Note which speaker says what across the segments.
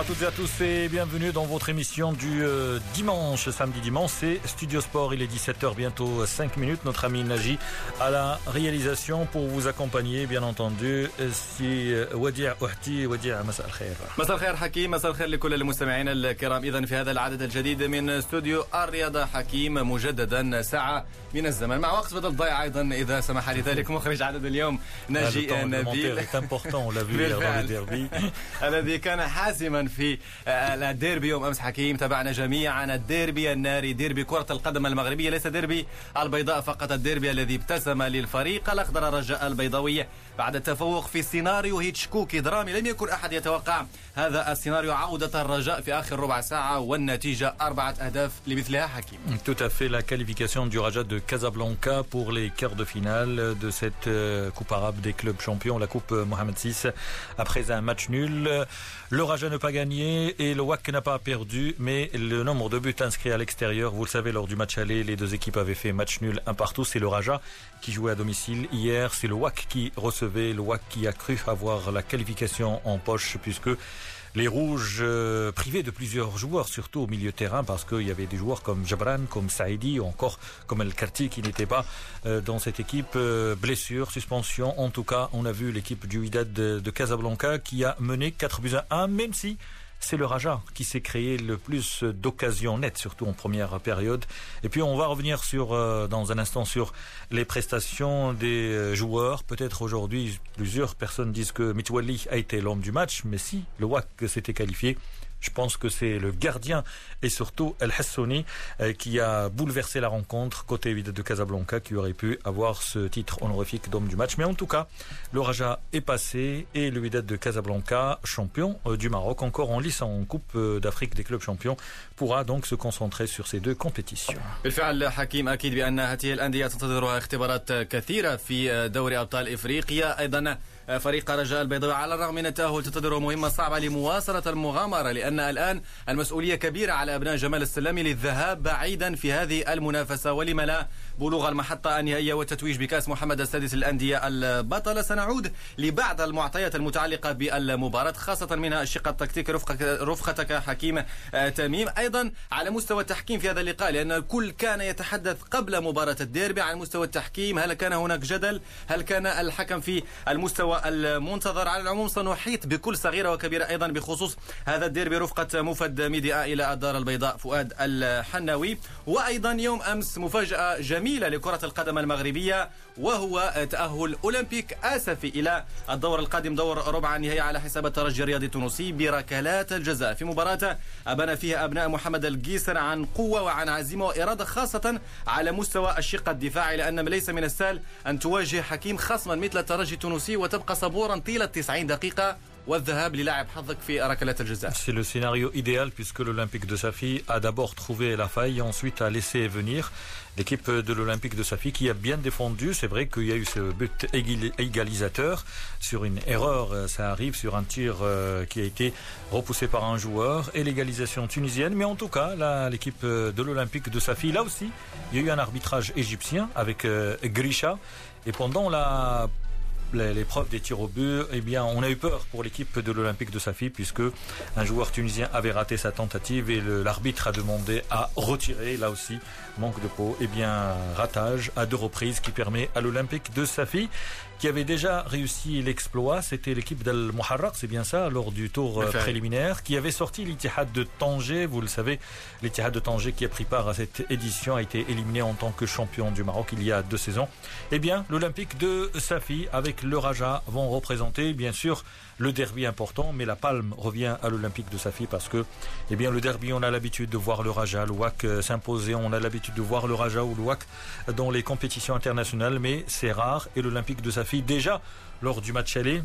Speaker 1: Bonsoir à toutes et à tous et bienvenue dans votre émission du euh, dimanche, samedi dimanche. C'est Studio Sport, il est 17h bientôt 5 minutes. Notre ami Naji à la réalisation pour vous accompagner bien entendu. Si وديع أحتي وديع مساء الخير.
Speaker 2: مساء الخير حكيم مساء الخير لكل المستمعين الكرام إذا في هذا العدد الجديد من استوديو الرياضة حكيم مجددا ساعة من الزمن مع وقت بدل ضيع أيضا إذا سمح لي ذلك مخرج عدد اليوم ناجي نبيل الذي كان حاسما دائما في آه، الديربي يوم أمس حكيم. تابعنا جميعا. الديربي الناري ديربي كرة القدم المغربية. ليس ديربي البيضاء فقط الديربي الذي ابتسم للفريق. الأخضر الرجاء البيضاوي. بعد التفوق في سيناريو هيتشكوكي درامي لم يكن احد يتوقع هذا السيناريو عودة الرجاء في آخر ربع ساعة والنتيجة أربعة أهداف لمثلها حكيم
Speaker 1: Tout à fait la qualification du Raja de Casablanca pour les quarts de finale de cette euh, Coupe arabe des clubs champions, la Coupe Mohamed VI. Après un match nul, le Raja n'a pas gagné et le WAC n'a pas perdu, mais le nombre de buts inscrits à l'extérieur, vous le savez, lors du match aller, les deux équipes avaient fait match nul un partout. C'est le Raja qui jouait à domicile. Hier, c'est le WAC qui recevait, le WAC qui a cru avoir la qualification en poche puisque les Rouges euh, privés de plusieurs joueurs, surtout au milieu de terrain, parce qu'il y avait des joueurs comme Jabran, comme Saïdi, ou encore comme El Karti qui n'était pas euh, dans cette équipe. Euh, blessure, suspension. En tout cas, on a vu l'équipe du Wydad de, de, Casablanca qui a mené 4 buts à 1, même si c'est le Raja qui s'est créé le plus d'occasions nettes, surtout en première période. Et puis on va revenir sur, euh, dans un instant sur les prestations des euh, joueurs. Peut-être aujourd'hui, plusieurs personnes disent que Mitwali a été l'homme du match, mais si le WAC s'était qualifié, je pense que c'est le gardien et surtout El Hassouni euh, qui a bouleversé la rencontre côté Wydad de Casablanca qui aurait pu avoir ce titre honorifique d'homme du match. Mais en tout cas, le Raja est passé et le Wydad de Casablanca, champion euh, du Maroc, encore en lice en Coupe euh, d'Afrique des clubs champions, pourra donc se concentrer sur ces deux compétitions.
Speaker 2: بالفعل حكيم أكيد بأن هذه الأندية تنتظرها اختبارات كثيرة في دوري أبطال إفريقيا أيضا فريق رجاء البيضاوي على الرغم من التأهل تنتظره مهمة صعبة لمواصلة المغامرة لأن الآن المسؤولية كبيرة على أبناء جمال السلامي للذهاب بعيدا في هذه المنافسة. ولم لا بلوغ المحطة النهائية والتتويج بكأس محمد السادس للأندية البطلة. سنعود لبعض المعطيات المتعلقة بالمباراة خاصة منها الشق التكتيكي رفقتك حكيم تميم. أيضا على مستوى التحكيم في هذا اللقاء لأن الكل كان يتحدث قبل مباراة الديربي عن مستوى التحكيم. هل كان هناك جدل؟ هل كان الحكم في المستوى المنتظر على العموم سنحيط بكل صغيرة وكبيرة أيضا بخصوص هذا الديربي رفقة مفد ميديا إلى الدار البيضاء فؤاد الحناوي. وأيضا يوم أمس مفاجأة جميلة لكرة القدم المغربية وهو تأهل أولمبيك آسفي إلى الدور القادم دور ربع النهائي على حساب الترجي الرياضي التونسي بركلات الجزاء. في مباراة أبنى فيها أبناء محمد القيسر عن قوة وعن عزيمة وإرادة خاصة على مستوى الشق الدفاعي لأن ليس من السهل أن تواجه حكيم خصما مثل الترجي التونسي وتبقى صبورا طيلة 90 دقيقة
Speaker 1: C'est le scénario idéal puisque l'Olympique de Safi a d'abord trouvé la faille et ensuite a laissé venir l'équipe de l'Olympique de Safi qui a bien défendu. C'est vrai qu'il y a eu ce but égalisateur sur une erreur, ça arrive sur un tir euh, qui a été repoussé par un joueur et l'égalisation tunisienne. Mais en tout cas, l'équipe de l'Olympique de Safi, là aussi, il y a eu un arbitrage égyptien avec euh, Grisha. Et pendant la l'épreuve des tirs au but, eh bien, on a eu peur pour l'équipe de l'Olympique de Safi puisque un joueur tunisien avait raté sa tentative et l'arbitre a demandé à retirer. Là aussi, manque de peau. Eh bien, ratage à deux reprises qui permet à l'Olympique de Safi qui avait déjà réussi l'exploit. C'était l'équipe d'Al Muharraq, c'est bien ça, lors du tour euh, préliminaire, qui avait sorti l'Ittihad de Tanger. Vous le savez, l'Ittihad de Tanger qui a pris part à cette édition a été éliminé en tant que champion du Maroc il y a deux saisons. Eh bien, l'Olympique de Safi avec le Raja vont représenter, bien sûr, le derby important, mais la palme revient à l'Olympique de Safi parce que, eh bien, le derby, on a l'habitude de voir le Raja, le WAC euh, s'imposer, on a l'habitude de voir le Raja ou le WAC dans les compétitions internationales, mais c'est rare. Et l'Olympique de Safi, déjà, lors du match aller,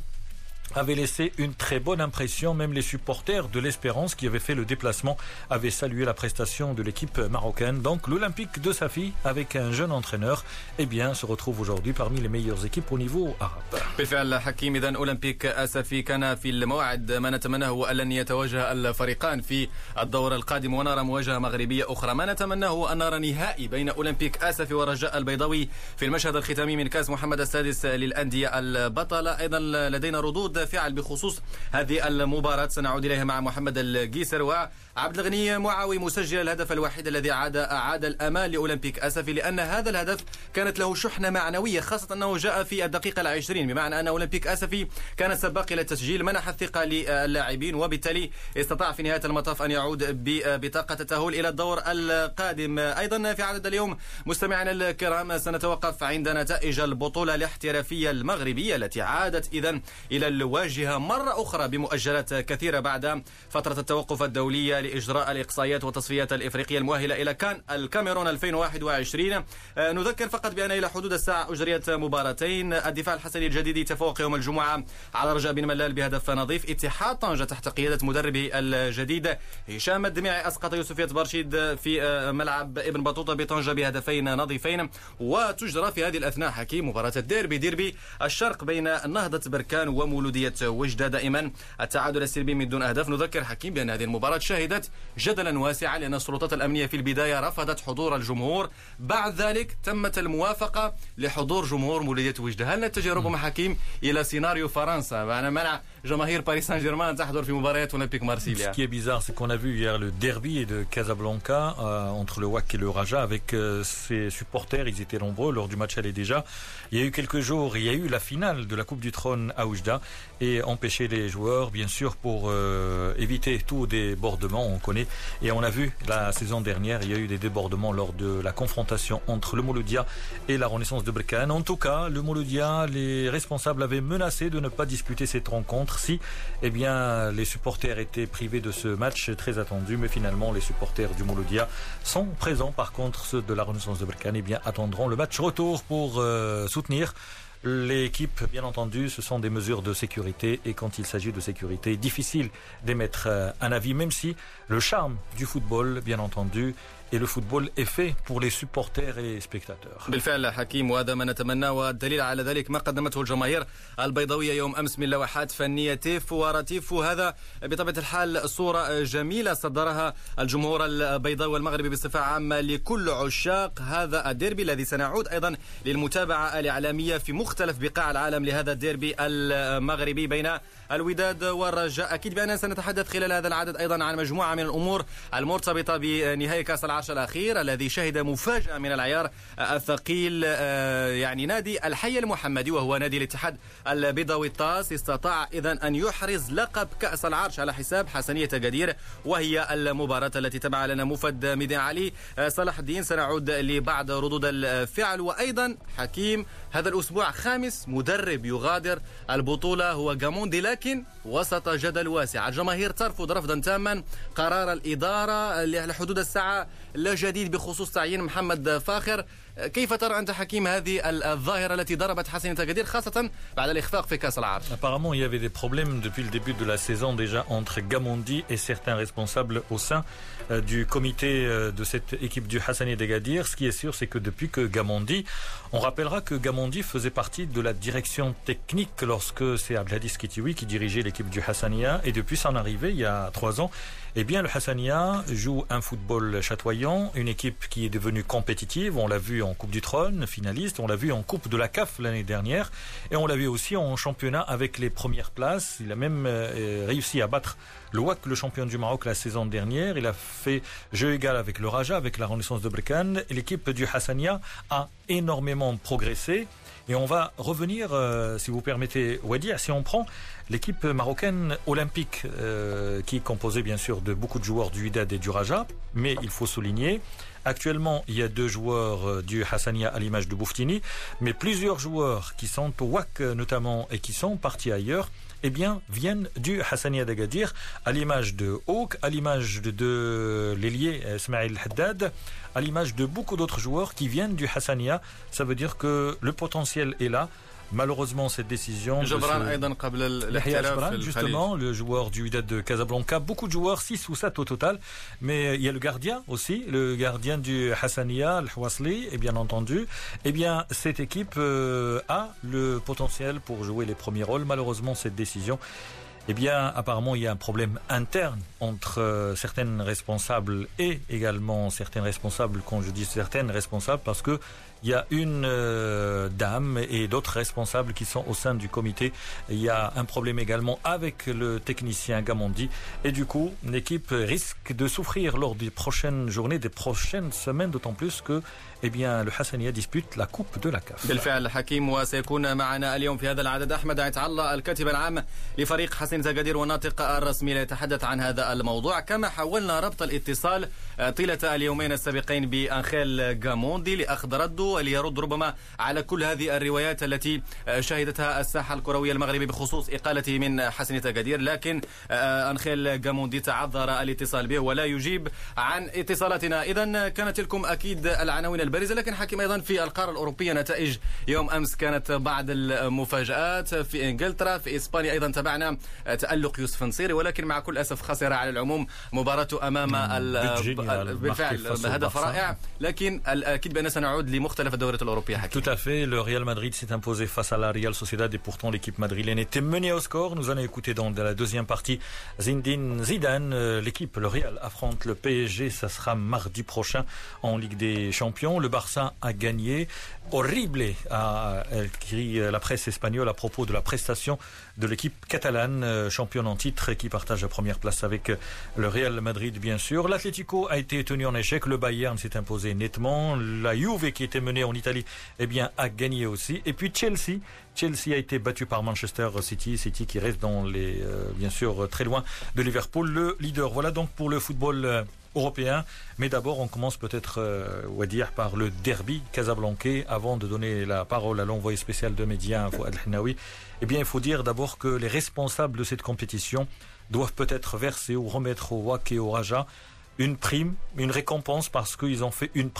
Speaker 1: avait laissé une très bonne impression. Même les supporters de l'Espérance qui avaient fait le déplacement avaient salué la prestation de l'équipe marocaine. Donc l'Olympique de Safi, avec un jeune entraîneur, eh bien, se retrouve aujourd'hui parmi les meilleures équipes au niveau arabe.
Speaker 2: بالفعل حكيم اذا اولمبيك اسفي كان في الموعد ما نتمناه هو ان يتواجه الفريقان في الدور القادم ونرى مواجهه مغربيه اخرى ما نتمناه هو ان نرى نهائي بين اولمبيك اسفي ورجاء البيضاوي في المشهد الختامي من كاس محمد السادس للانديه البطله ايضا لدينا ردود رد فعل بخصوص هذه المباراة. سنعود إليها مع محمد الجيسر وعبد الغني معاوي مسجل الهدف الوحيد الذي عاد أعاد الأمان لأولمبيك أسفي لأن هذا الهدف كانت له شحنة معنوية خاصة أنه جاء في الدقيقة العشرين. بمعنى أن أولمبيك أسفي كان سباق إلى التسجيل منح الثقة للاعبين وبالتالي استطاع في نهاية المطاف أن يعود ببطاقة التأهل إلى الدور القادم. أيضا في عدد اليوم مستمعينا الكرام سنتوقف عند نتائج البطولة الاحترافية المغربية التي عادت إذا إلى الواجهة مرة أخرى بمؤجلات كثيرة بعد فترة التوقف الدولية لإجراء الإقصائيات والتصفيات الإفريقية المؤهلة إلى كان الكاميرون 2021 نذكر فقط بأن إلى حدود الساعة أجريت مباراتين. الدفاع الحسني الجديد تفوق يوم الجمعة على رجاء بن ملال بهدف نظيف. اتحاد طنجة تحت قيادة مدربه الجديد هشام الدميعي أسقط يوسفية برشيد في ملعب ابن بطوطة بطنجة بهدفين نظيفين. وتجرى في هذه الأثناء حكيم مباراة الديربي. ديربي الشرق بين نهضة بركان ومولودية وجدة دائما. التعادل السلبي من دون أهداف. نذكر حكيم بأن هذه المباراة شهدت جدلا واسعا لأن السلطات الأمنية في البداية رفضت حضور الجمهور. بعد ذلك تمت الموافقة لحضور جمهور مولودية وجدة هل نتجه ربما حكيم إلى سيناريو فرنسا؟ معنا منع جماهير باريس سان جيرمان تحضر في مباريات اولمبيك مارسيليا
Speaker 1: Ce qui est bizarre, c'est qu'on a vu hier le derby de Casablanca euh, entre le WAC et le Raja avec euh, ses supporters. Ils étaient nombreux lors du match aller déjà. Il y a eu quelques jours, il y a eu la finale de la Coupe du Trône à Oujda et empêcher les joueurs, bien sûr, pour euh, éviter tout débordement. On connaît et on a vu la saison dernière, il y a eu des débordements lors de la confrontation entre le Mouloudia et la Renaissance de Berkane. En tout cas, le Mouloudia, les responsables avaient menacé de ne pas disputer cette rencontre si, eh bien, les supporters étaient privés de ce match très attendu. Mais finalement, les supporters du Mouloudia sont présents. Par contre, ceux de la Renaissance de Berkane, eh bien, attendront le match retour pour euh, soutenir L'équipe, bien entendu, ce sont des mesures de sécurité et quand il s'agit de sécurité, difficile d'émettre euh, un avis, même si le charme du football, bien entendu, et le football est fait pour les supporters et les spectateurs.
Speaker 2: بالفعل حكيم وهذا ما نتمناه والدليل على ذلك ما قدمته الجماهير البيضاوية يوم أمس من لوحات فنية تيف ورتيف وهذا بطبيعة الحال صورة جميلة صدرها الجمهور البيضاوي والمغربي بصفة عامة لكل عشاق هذا الديربي الذي سنعود أيضا للمتابعة الإعلامية في مختلف بقاع العالم لهذا الديربي المغربي بين الوداد والرجاء أكيد بأننا سنتحدث خلال هذا العدد أيضا عن مجموعة من الأمور المرتبطة بنهاية كأس العرش الأخير الذي شهد مفاجأة من العيار الثقيل آه، يعني نادي الحي المحمدي وهو نادي الاتحاد البيضاوي الطاس. استطاع إذا أن يحرز لقب كأس العرش على حساب حسنية جدير وهي المباراة التي تبع لنا مفد ميدان علي. آه، صلاح الدين سنعود لبعض ردود الفعل. وأيضا حكيم هذا الأسبوع خامس مدرب يغادر البطولة هو جاموندي لكن وسط جدل واسع. الجماهير ترفض رفضا تاما قرار الإدارة لحدود الساعة لا جديد بخصوص تعيين محمد فاخر. كيف ترى أنت حكيم هذه الظاهرة التي ضربت حسن تقدير خاصة بعد الإخفاق في كأس العرش
Speaker 1: Apparemment, il y avait des problèmes depuis le début de la saison déjà entre Gamondi et certains responsables au sein euh, du comité euh, de cette équipe du Hassani d'Agadir. Ce qui est sûr, c'est que depuis que Gamondi, on rappellera que Gamondi faisait partie de la direction technique lorsque c'est Abdelaziz Kitiwi qui dirigeait l'équipe du Hassania et depuis son arrivée il y a trois ans, eh bien, le Hassania joue un football chatoyant, une équipe qui est devenue compétitive. On l'a vu en Coupe du Trône, finaliste. On l'a vu en Coupe de la CAF l'année dernière. Et on l'a vu aussi en championnat avec les premières places. Il a même euh, réussi à battre le WAC, le champion du Maroc, la saison dernière. Il a fait jeu égal avec le Raja, avec la Renaissance de Brekan. L'équipe du Hassania a énormément progressé. Et on va revenir, euh, si vous permettez, Wadia, si on prend l'équipe marocaine olympique, euh, qui est composée bien sûr de beaucoup de joueurs du Wydad et du Raja, mais il faut souligner, actuellement il y a deux joueurs euh, du Hassania à l'image de Bouftini, mais plusieurs joueurs qui sont au WAC notamment et qui sont partis ailleurs, eh bien, viennent du Hassania d'Agadir, à l'image de Hawk, à l'image de, de l'ailier Ismail Haddad, à l'image de beaucoup d'autres joueurs qui viennent du Hassania. Ça veut dire que le potentiel est là. Malheureusement, cette décision. justement, le joueur du Wydad de Casablanca. Beaucoup de joueurs, 6 ou 7 au total. Mais il y a le gardien aussi, le gardien du Hassania, le Hwasli, et bien entendu. Eh bien, cette équipe euh, a le potentiel pour jouer les premiers rôles. Malheureusement, cette décision. Eh bien, apparemment, il y a un problème interne entre euh, certaines responsables et également certaines responsables, quand je dis certaines responsables, parce que Il y a une euh, dame et d'autres responsables qui sont au sein du comité. Il y a un problème également avec le technicien Gamondi. Et du coup, l'équipe risque de souffrir lors des prochaines journées, des prochaines semaines, d'autant plus que eh bien, le Hassania dispute la Coupe de la CAF.
Speaker 2: بالفعل حكيم وسيكون معنا اليوم في هذا العدد أحمد عتعالله الكاتب العام لفريق حسن زقادير والناطق الرسمي ليتحدث عن هذا الموضوع كما حاولنا ربط الاتصال طيلة اليومين السابقين بأنخيل جاموندي لأخذ رده ليرد ربما على كل هذه الروايات التي شهدتها الساحة الكروية المغربية بخصوص إقالته من حسن زقادير لكن أنخيل جاموندي تعذر الاتصال به ولا يجيب عن اتصالاتنا. إذا كانت لكم أكيد العناوين البارزة. لكن حكيم أيضا في القارة الأوروبية نتائج يوم أمس كانت بعض المفاجآت. في إنجلترا في إسبانيا أيضا تابعنا تألق يوسف نصيري. ولكن مع كل أسف خسر على العموم مباراته أمام بالفعل هدف رائع. لكن الأكيد بأننا سنعود لمختلف
Speaker 1: Tout à fait, le Real Madrid s'est imposé face à la Real Sociedad et pourtant l'équipe madrilène était menée au score. Nous allons écouter dans la deuxième partie Zinedine Zidane. L'équipe, le Real, affronte le PSG. Ça sera mardi prochain en Ligue des Champions. Le Barça a gagné. Horrible a écrit la presse espagnole à propos de la prestation de l'équipe catalane, championne en titre, qui partage la première place avec le Real Madrid, bien sûr. L'Atlético a été tenu en échec. Le Bayern s'est imposé nettement. La Juve, qui était menée en Italie, eh bien, a gagné aussi. Et puis Chelsea. Chelsea a été battu par Manchester City. City qui reste dans les, bien sûr, très loin de Liverpool, le leader. Voilà donc pour le football européen. Mais d'abord, on commence peut-être, euh, dire, par le derby casablancais, avant de donner la parole à l'envoyé spécial de médias, Fouad Hnaoui. Eh bien, il faut dire d'abord que les responsables de cette compétition doivent peut-être verser ou remettre au WAC et au Raja une prime, une récompense parce qu'ils ont fait une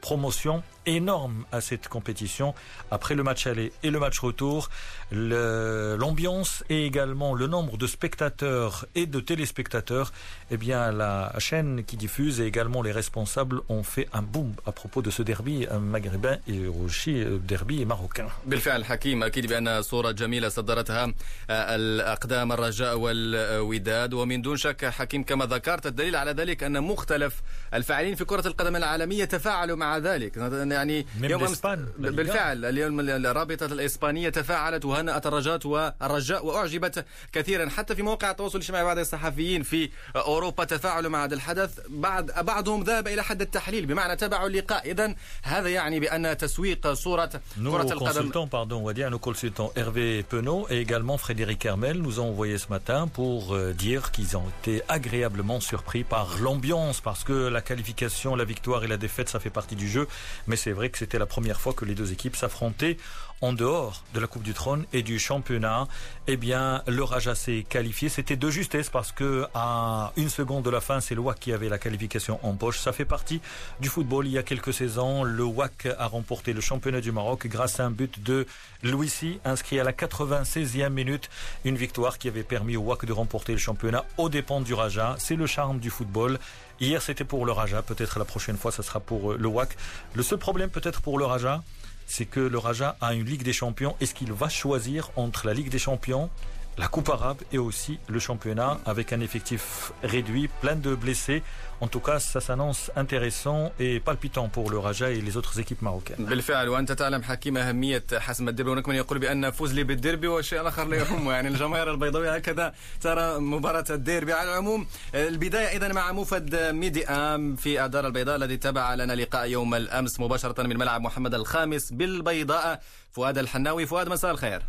Speaker 1: promotion énorme à cette compétition. Après le match aller et le match retour, l'ambiance et également le nombre de spectateurs et de téléspectateurs, eh bien la chaîne qui diffuse et également les responsables ont fait un boom à propos de ce derby maghrébin et aussi derby marocain.
Speaker 2: بالفعل حكيم اكيد بان صوره جميله صدرتها الاقدام الرجاء والوداد ومن دون شك حكيم كما ذكرت الدليل على ذلك أن مختلف الفاعلين في كرة القدم العالمية تفاعلوا مع ذلك. يعني
Speaker 1: يوم أمس
Speaker 2: بالفعل اليوم الرابطة الإسبانية تفاعلت وهنأت الرجاء والرجاء وأعجبت كثيرا. حتى في مواقع التواصل الاجتماعي بعض الصحفيين في أوروبا تفاعلوا مع هذا الحدث. بعد بعضهم ذهب إلى حد التحليل بمعنى تابعوا اللقاء. إذا هذا يعني بأن تسويق صورة كرة
Speaker 1: القدم pardon, on va dire, nos consultants Hervé Penaud et également Frédéric Hermel nous ont envoyé ce matin pour dire qu'ils ont été agréablement surpris par l'ambiance parce que la qualification, la victoire et la défaite, ça fait partie du jeu. Mais c'est vrai que c'était la première fois que les deux équipes s'affrontaient en dehors de la Coupe du Trône et du championnat, eh bien, le Raja s'est qualifié. C'était de justesse parce que à une seconde de la fin, c'est le WAC qui avait la qualification en poche. Ça fait partie du football. Il y a quelques saisons, le WAC a remporté le championnat du Maroc grâce à un but de Louissi, inscrit à la 96e minute. Une victoire qui avait permis au WAC de remporter le championnat aux dépens du Raja. C'est le charme du football. Hier, c'était pour le Raja. Peut-être la prochaine fois, ça sera pour le WAC. Le seul problème, peut-être pour le Raja, c'est que le Raja a une Ligue des Champions. Est-ce qu'il va choisir entre la Ligue des Champions la Coupe arabe et aussi le championnat avec un effectif réduit, plein de blessés. En tout cas, ça s'annonce intéressant et palpitant pour le Raja et les autres équipes marocaines.
Speaker 2: بالفعل وأنت تعلم حكيم أهمية حسم الدربي هناك من يقول بأن فوز لي بالدربي والشيء الآخر لا يهمه يعني الجماهير البيضاوية هكذا ترى مباراة الديربي على العموم البداية إذا مع موفد ميدي آم في الدار البيضاء الذي تابع لنا لقاء يوم الأمس مباشرة من ملعب محمد الخامس بالبيضاء فؤاد الحناوي فؤاد مساء الخير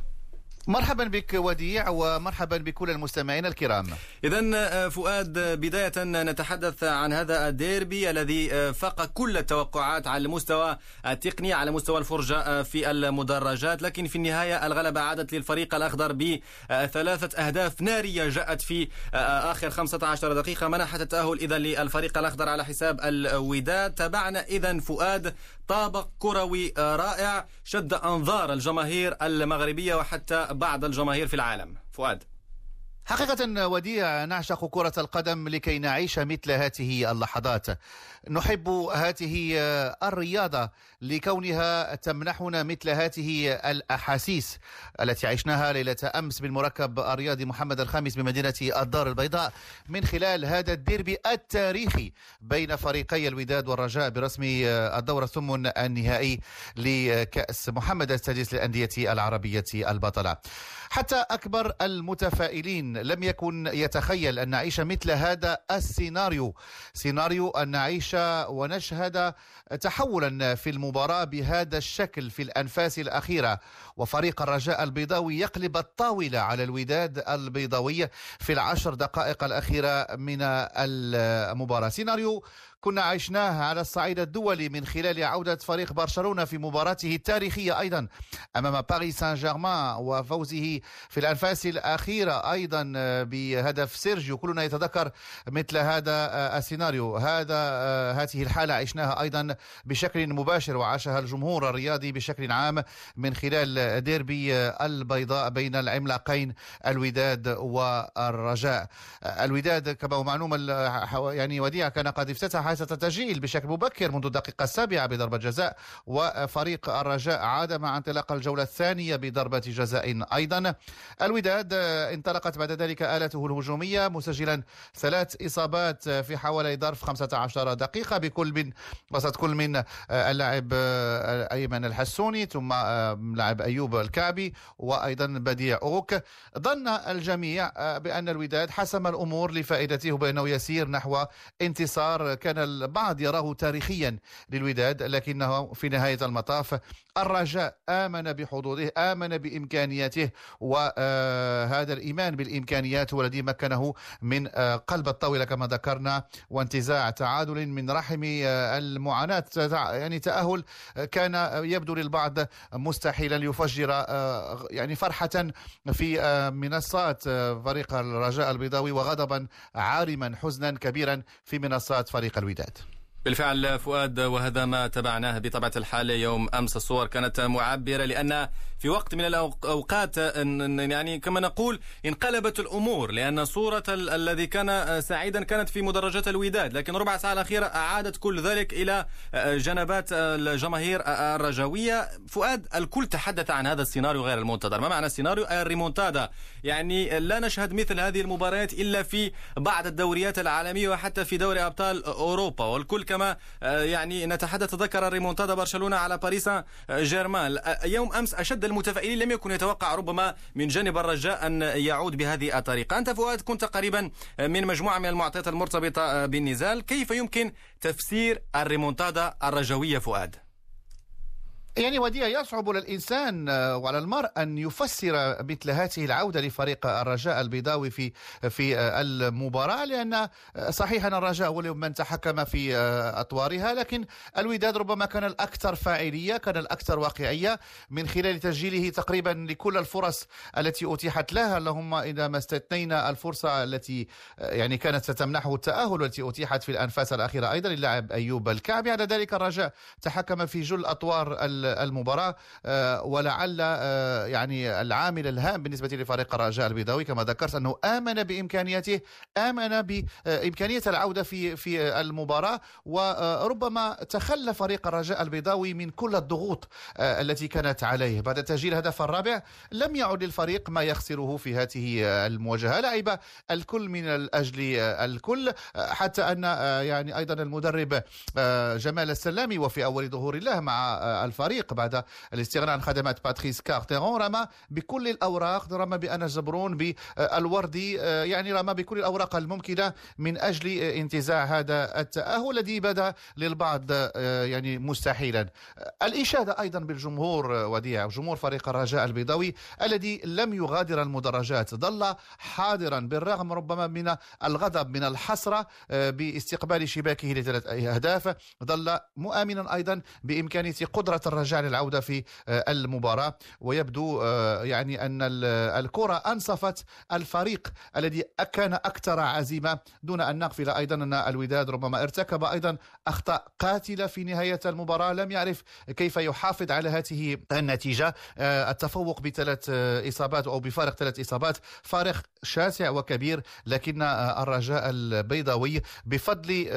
Speaker 3: مرحبا بك وديع ومرحبا بكل المستمعين الكرام.
Speaker 2: إذا فؤاد بداية نتحدث عن هذا الديربي الذي فاق كل التوقعات على المستوى التقني على مستوى الفرجة في المدرجات. لكن في النهاية الغلبة عادت للفريق الأخضر بثلاثة أهداف نارية جاءت في آخر 15 دقيقة. منحت التأهل إذا للفريق الأخضر على حساب الوداد. تابعنا إذا فؤاد طابق كروي رائع شد أنظار الجماهير المغربية وحتى بعض الجماهير في العالم. فؤاد.
Speaker 3: حقيقة وديع نعشق كرة القدم لكي نعيش مثل هذه اللحظات. نحب هذه الرياضة لكونها تمنحنا مثل هذه الأحاسيس التي عشناها ليلة أمس بالمركب الرياضي محمد الخامس بمدينة الدار البيضاء من خلال هذا الديربي التاريخي بين فريقي الوداد والرجاء برسم الدور الثمن النهائي لكأس محمد السادس للأندية العربية البطلة. حتى أكبر المتفائلين لم يكن يتخيل أن نعيش مثل هذا السيناريو. سيناريو أن نعيش ونشهد تحولا في المباراة بهذا الشكل في الأنفاس الأخيرة. وفريق الرجاء البيضاوي يقلب الطاولة على الوداد البيضاوي في العشر دقائق الأخيرة من المباراة. سيناريو كنا عشناه على الصعيد الدولي من خلال عودة فريق برشلونة في مباراته التاريخية أيضا أمام باريس سان جيرمان وفوزه في الأنفاس الأخيرة أيضا بهدف سيرجيو. كلنا يتذكر مثل هذا السيناريو. هذا هذه الحالة عشناها أيضا بشكل مباشر وعاشها الجمهور الرياضي بشكل عام من خلال ديربي البيضاء بين العملاقين الوداد والرجاء. الوداد كما هو معلوم يعني وديع كان قد افتتح حادثة تسجيل بشكل مبكر منذ الدقيقة السابعة بضربة جزاء وفريق الرجاء عاد مع انطلاق الجولة الثانية بضربة جزاء أيضا. الوداد انطلقت بعد ذلك آلته الهجومية مسجلا ثلاث إصابات في حوالي ظرف 15 دقيقة بكل من وسط كل من اللاعب أيمن الحسوني ثم لاعب أيوب الكعبي وأيضا بديع أوك. ظن الجميع بأن الوداد حسم الأمور لفائدته بأنه يسير نحو انتصار. كان البعض يراه تاريخيا للوداد لكنه في نهاية المطاف الرجاء آمن بحظوظه آمن بإمكانياته وهذا الإيمان بالإمكانيات هو الذي مكنه من قلب الطاولة كما ذكرنا وانتزاع تعادل من رحم المعاناة. يعني تأهل كان يبدو للبعض مستحيلا. ليفجر يعني فرحة في منصات فريق الرجاء البيضاوي وغضبا عارما حزنا كبيرا في منصات فريق الوداد.
Speaker 2: بالفعل فؤاد وهذا ما تبعناه بطبيعة الحال يوم أمس. الصور كانت معبرة لأن في وقت من الأوقات يعني كما نقول انقلبت الأمور لأن صورة الذي كان سعيدا كانت في مدرجات الوداد. لكن ربع ساعة الأخيرة أعادت كل ذلك إلى جنبات الجماهير الرجوية. فؤاد الكل تحدث عن هذا السيناريو غير المنتظر. ما معنى السيناريو؟ الريمونتادا. يعني لا نشهد مثل هذه المباريات إلا في بعض الدوريات العالمية وحتى في دوري أبطال أوروبا. والكل كما يعني نتحدث ذكر الريمونتادا برشلونة على باريس جيرمان. يوم أمس أشد المتفائلين لم يكن يتوقع ربما من جانب الرجاء أن يعود بهذه الطريقة أنت فؤاد كنت قريبا من مجموعة من المعطيات المرتبطة بالنزال كيف يمكن تفسير الريمونتادا الرجوية فؤاد؟
Speaker 3: يعني وديع يصعب للإنسان وعلى المرء أن يفسر مثل هذه العودة لفريق الرجاء البيضاوي في في المباراة لأن صحيح أن الرجاء هو من تحكم في أطوارها لكن الوداد ربما كان الأكثر فاعلية كان الأكثر واقعية من خلال تسجيله تقريبا لكل الفرص التي أتيحت لها. اللهم إذا ما استثنينا الفرصة التي يعني كانت ستمنحه التأهل والتي أتيحت في الأنفاس الأخيرة أيضا للاعب أيوب الكعبي على ذلك الرجاء تحكم في جل أطوار المباراة ولعل يعني العامل الهام بالنسبة لفريق الرجاء البيضاوي كما ذكرت أنه آمن بإمكانياته آمن بإمكانية العودة في في المباراة وربما تخلى فريق الرجاء البيضاوي من كل الضغوط التي كانت عليه. بعد تسجيل هدف الرابع لم يعد للفريق ما يخسره في هذه المواجهة. لعب الكل من الأجل الكل حتى أن يعني أيضا المدرب جمال السلامي وفي أول ظهور له مع الفريق بعد الاستغناء عن خدمات باتريس كارتيرون رمى بكل الأوراق رمى بأنس زبرون بالوردي يعني رمى بكل الأوراق الممكنة من أجل انتزاع هذا التأهل الذي بدا للبعض يعني مستحيلا. الإشادة أيضا بالجمهور وديع جمهور فريق الرجاء البيضاوي الذي لم يغادر المدرجات. ظل حاضرا بالرغم ربما من الغضب من الحسرة باستقبال شباكه لثلاث أهداف. ظل مؤمنا أيضا بإمكانية قدرة الرجاء الرجاء للعودة في المباراة. ويبدو يعني أن الكرة أنصفت الفريق الذي كان أكثر عزيمة دون أن نغفل أيضا أن الوداد ربما ارتكب أيضا أخطاء قاتلة في نهاية المباراة. لم يعرف كيف يحافظ على هذه النتيجة. التفوق بثلاث إصابات أو بفارق ثلاث إصابات. فارق شاسع وكبير لكن الرجاء البيضاوي بفضل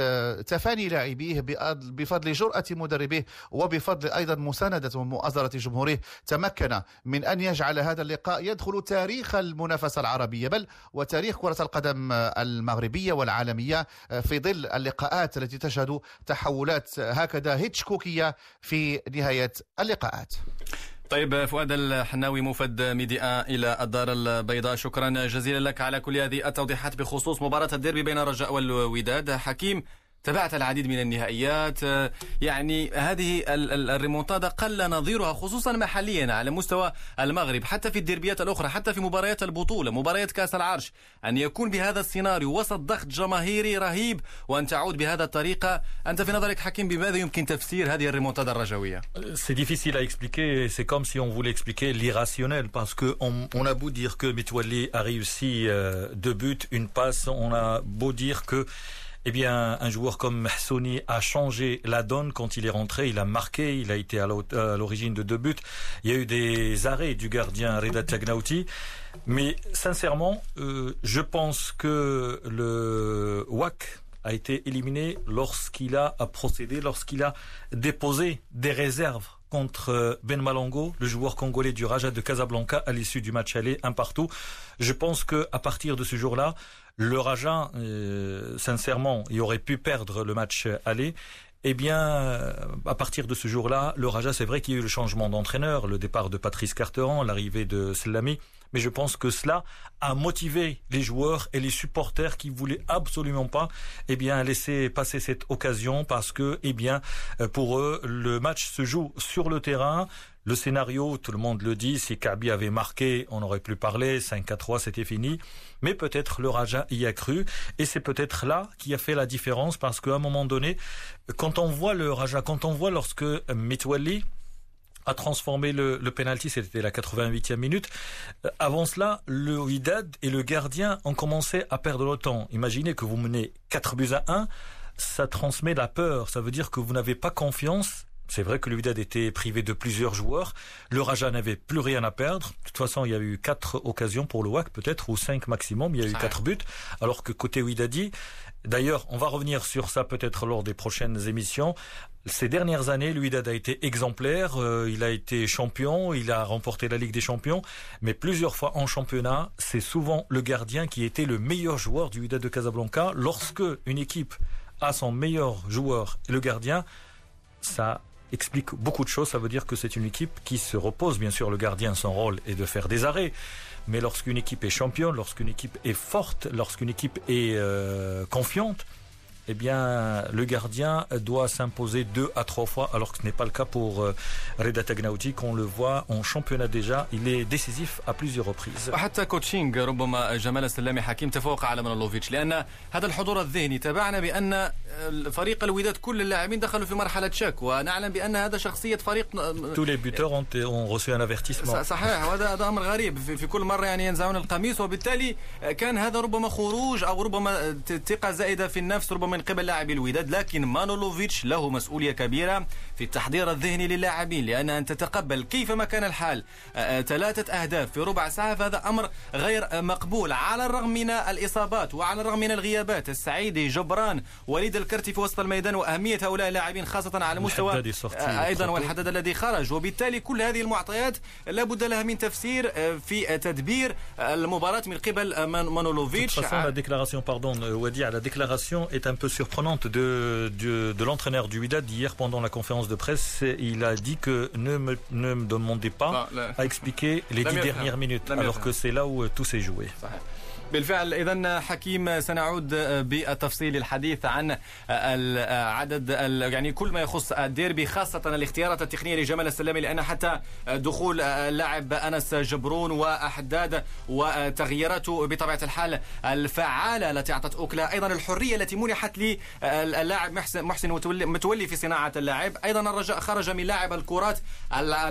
Speaker 3: تفاني لاعبيه بفضل جرأة مدربه وبفضل أيضا مساندة ومؤازرة جمهوره تمكن من أن يجعل هذا اللقاء يدخل تاريخ المنافسة العربية بل وتاريخ كرة القدم المغربية والعالمية في ظل اللقاءات التي تشهد تحولات هكذا هيتشكوكية في نهاية اللقاءات.
Speaker 2: طيب فؤاد الحناوي مفد ميديا إلى الدار البيضاء. شكرا جزيلا لك على كل هذه التوضيحات بخصوص مباراة الديربي بين الرجاء والوداد. حكيم تابعت العديد من النهائيات. يعني هذه الريمونتادا قل نظيرها خصوصا محليا على مستوى المغرب حتى في الديربيات الأخرى حتى في مباريات البطولة مباريات كأس العرش. أن يكون بهذا السيناريو وسط ضغط جماهيري رهيب وأن تعود بهذا الطريقة أنت في نظرك حكيم بماذا يمكن تفسير هذه الريمونتادا الرجوية؟
Speaker 1: C'est difficile à expliquer, c'est comme si on voulait expliquer l'irrationnel parce que on, on a beau dire que Mitwali a réussi euh, deux buts, une passe, eh bien, un joueur comme Mahsouni a changé la donne quand il est rentré. Il a marqué, il a été à l'origine de deux buts. Il y a eu des arrêts du gardien Reda Tagnauti. Mais sincèrement, euh, je pense que le WAC a été éliminé lorsqu'il a procédé, lorsqu'il a déposé des réserves contre Ben Malongo, le joueur congolais du Raja de Casablanca à l'issue du match aller, un partout. Je pense que à partir de ce jour-là, le Raja, euh, sincèrement, il aurait pu perdre le match aller. Eh bien, euh, à partir de ce jour-là, le Raja, c'est vrai qu'il y a eu le changement d'entraîneur, le départ de Patrice Carteran, l'arrivée de Slami, mais je pense que cela a motivé les joueurs et les supporters qui voulaient absolument pas, eh bien, laisser passer cette occasion parce que, eh bien, euh, pour eux, le match se joue sur le terrain. Le scénario, tout le monde le dit, si Kabi avait marqué, on n'aurait plus parlé, 5 à 3, c'était fini. Mais peut-être le Raja y a cru, et c'est peut-être là qui a fait la différence, parce qu'à un moment donné, quand on voit le Raja, quand on voit lorsque Mitwali a transformé le, le penalty, c'était la 88e minute. Euh, avant cela, le Wydad et le gardien ont commencé à perdre le temps. Imaginez que vous menez 4 buts à 1, ça transmet la peur, ça veut dire que vous n'avez pas confiance c'est vrai que le Wydad était privé de plusieurs joueurs. Le Raja n'avait plus rien à perdre. De toute façon, il y a eu quatre occasions pour le WAC, peut-être, ou cinq maximum. Il y a eu quatre buts. Alors que côté Wydadi, d'ailleurs, on va revenir sur ça peut-être lors des prochaines émissions. Ces dernières années, le Wydad a été exemplaire. Euh, il a été champion. Il a remporté la Ligue des Champions. Mais plusieurs fois en championnat, c'est souvent le gardien qui était le meilleur joueur du Wydad de Casablanca. Lorsque une équipe a son meilleur joueur et le gardien, ça explique beaucoup de choses. Ça veut dire que c'est une équipe qui se repose. Bien sûr, le gardien, son rôle est de faire des arrêts. Mais lorsqu'une équipe est championne, lorsqu'une équipe est forte, lorsqu'une équipe est euh, confiante, eh bien, le gardien doit s'imposer deux à trois fois, alors que ce n'est pas le cas pour euh, Reda Tagnauti, qu'on le voit en championnat déjà. Il est décisif à plusieurs reprises.
Speaker 2: وحتى كوتشينج ربما جمال السلامي حكيم تفوق على منولوفيتش لأن هذا الحضور الذهني تابعنا بأن فريق الوداد كل اللاعبين دخلوا في مرحلة شك ونعلم بأن هذا شخصية فريق
Speaker 1: Tous les buteurs ont, ont reçu un avertissement.
Speaker 2: صحيح وهذا هذا أمر غريب في, في كل مرة يعني ينزعون القميص وبالتالي كان هذا ربما خروج أو ربما ثقة زائدة في النفس ربما من قبل لاعبي الوداد لكن مانولوفيتش له مسؤولية كبيرة. في التحضير الذهني للاعبين لأن أن تتقبل كيفما كان الحال. ثلاثة أهداف في ربع ساعة فهذا أمر غير مقبول. على الرغم من الإصابات وعلى الرغم من الغيابات السعيدي جبران وليد الكرتي في وسط الميدان وأهمية هؤلاء اللاعبين خاصة على مستوى أيضا والحدد الذي خرج. وبالتالي كل هذه المعطيات لابد لها من تفسير في تدبير المباراة من قبل مانولوفيتش.
Speaker 1: la déclaration, pardon, Wadi, la déclaration est un peu surprenante de, de, de l'entraîneur du Wydad hier pendant la conférence de presse. Il a dit que ne me, ne me demandez pas à expliquer les dix dernières minutes, alors que c'est là où tout s'est joué.
Speaker 2: بالفعل اذا حكيم سنعود بالتفصيل الحديث عن عدد يعني كل ما يخص الديربي خاصة الاختيارات التقنية لجمال السلامي لأن حتى دخول اللاعب أنس جبرون وأحداد وتغييراته بطبيعة الحال الفعالة التي أعطت أوكلا. أيضا الحرية التي منحت للاعب محسن محسن متولي في صناعة اللاعب. أيضا الرجاء خرج من لاعب الكرات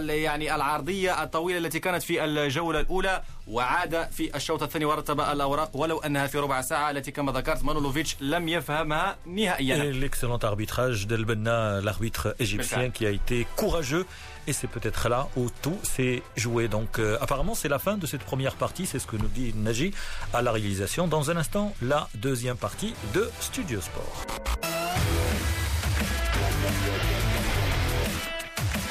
Speaker 2: يعني العرضية الطويلة التي كانت في الجولة الأولى. وعاد في الشوط الثاني ورتب الاوراق ولو انها في ربع ساعه التي كما ذكرت مانولوفيتش لم يفهمها نهائيا.
Speaker 1: L'excellent arbitrage d'El Benna, l'arbitre égyptien qui a été courageux et c'est peut-être là où tout s'est joué. Donc euh, apparemment c'est la fin de cette première partie, c'est ce que nous dit Naji à la réalisation. Dans un instant, la deuxième partie de Studio Sport.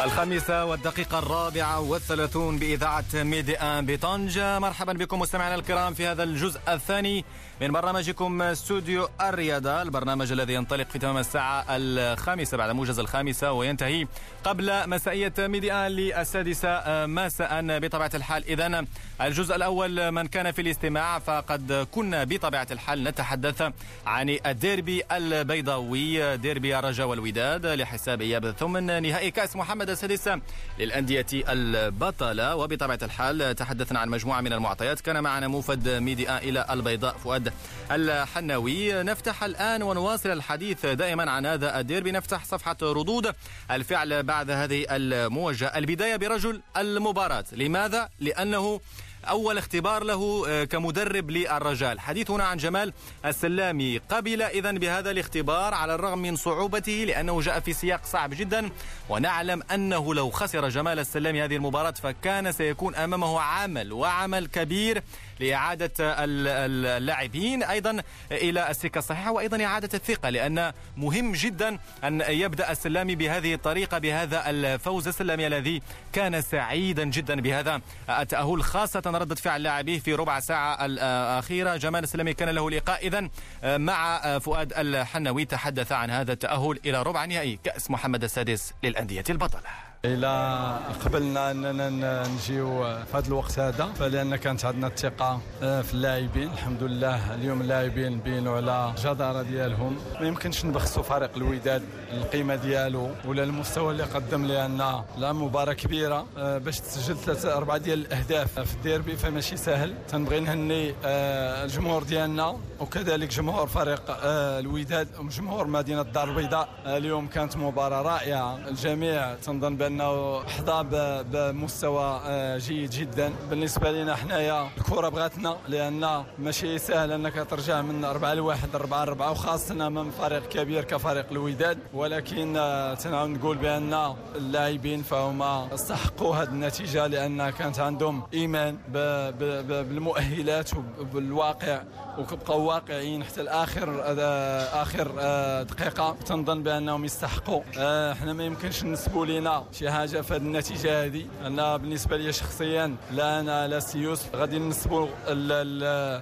Speaker 2: الخامسة والدقيقة الرابعة والثلاثون بإذاعة ميدي آن بطنجة. مرحبا بكم مستمعينا الكرام في هذا الجزء الثاني من برنامجكم استوديو الرياضة البرنامج الذي ينطلق في تمام الساعة الخامسة بعد موجز الخامسة وينتهي قبل مسائية ميدي آن للسادسة مساء بطبيعة الحال. إذا الجزء الأول من كان في الاستماع فقد كنا بطبيعة الحال نتحدث عن الديربي البيضاوي ديربي الرجاء والوداد لحساب إياب الثمن نهائي كأس محمد السادسة للأندية البطلة. وبطبيعة الحال تحدثنا عن مجموعة من المعطيات. كان معنا موفد ميديا إلى البيضاء فؤاد. الحناوي نفتح الآن ونواصل الحديث دائما عن هذا الديربي. نفتح صفحة ردود الفعل بعد هذه الموجة. البداية برجل المباراة. لماذا؟ لأنه أول اختبار له كمدرب للرجال. حديثنا عن جمال السلامي. قبل إذا بهذا الاختبار على الرغم من صعوبته لأنه جاء في سياق صعب جدا ونعلم أنه لو خسر جمال السلامي هذه المباراة فكان سيكون أمامه عمل وعمل كبير لإعادة اللاعبين. أيضا إلى السكة الصحيحة وأيضا إعادة الثقة لأن مهم جدا أن يبدأ السلامي بهذه الطريقة بهذا الفوز السلامي الذي كان سعيدا جدا بهذا التأهل خاصة ردة فعل لاعبيه في ربع ساعة الأخيرة. جمال السلامي كان له لقاء إذا مع فؤاد الحنوي. تحدث عن هذا التأهل إلى ربع نهائي كأس محمد السادس للأندية البطلة.
Speaker 4: إلى قبلنا اننا نجيو في هذا الوقت هذا فلأن كانت عندنا الثقة آه، في اللاعبين. الحمد لله اليوم اللاعبين بينوا على الجداره ديالهم. ما يمكنش نبخسوا فريق الوداد القيمة ديالو ولا المستوى اللي قدم لنا لا مباراة كبيرة آه، باش تسجل ثلاثة أربعة ديال الأهداف في الديربي فماشي سهل. تنبغي نهني آه، الجمهور ديالنا وكذلك جمهور فريق الوداد وجمهور مدينة الدار البيضاء. اليوم كانت مباراة رائعة الجميع تنظن بأن انه حظى بمستوى آه، جيد جدا. بالنسبة لنا حنايا الكرة بغاتنا لأن ماشي سهل إنك ترجع من 4 لواحد 4 4 وخاصة امام فريق كبير كفريق الوداد. ولكن آه، تنعاود نقول بأن اللاعبين فهم استحقوا هذه النتيجة لأن كانت عندهم إيمان بالمؤهلات وبالواقع وكبقوا واقعيين حتى الآخر آه، آخر دقيقة. تنظن بأنهم يستحقوا. إحنا ما يمكنش نسبوا لنا شي حاجة في هذه النتيجة هذه أنا بالنسبة لي شخصيا لا أنا لا سي يوسف غادي نسبوا